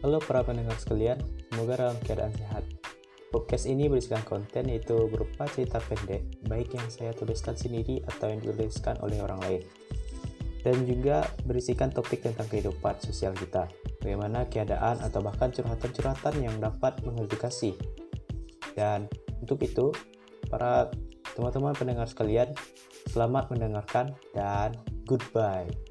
Halo para pendengar sekalian, semoga dalam keadaan sehat. Podcast ini berisikan konten yaitu berupa cerita pendek, baik yang saya tuliskan sendiri atau yang dituliskan oleh orang lain. Dan juga berisikan topik tentang kehidupan sosial kita, bagaimana keadaan atau bahkan curhatan-curhatan yang dapat mengedukasi. Dan untuk itu, para teman-teman pendengar sekalian, selamat mendengarkan dan goodbye.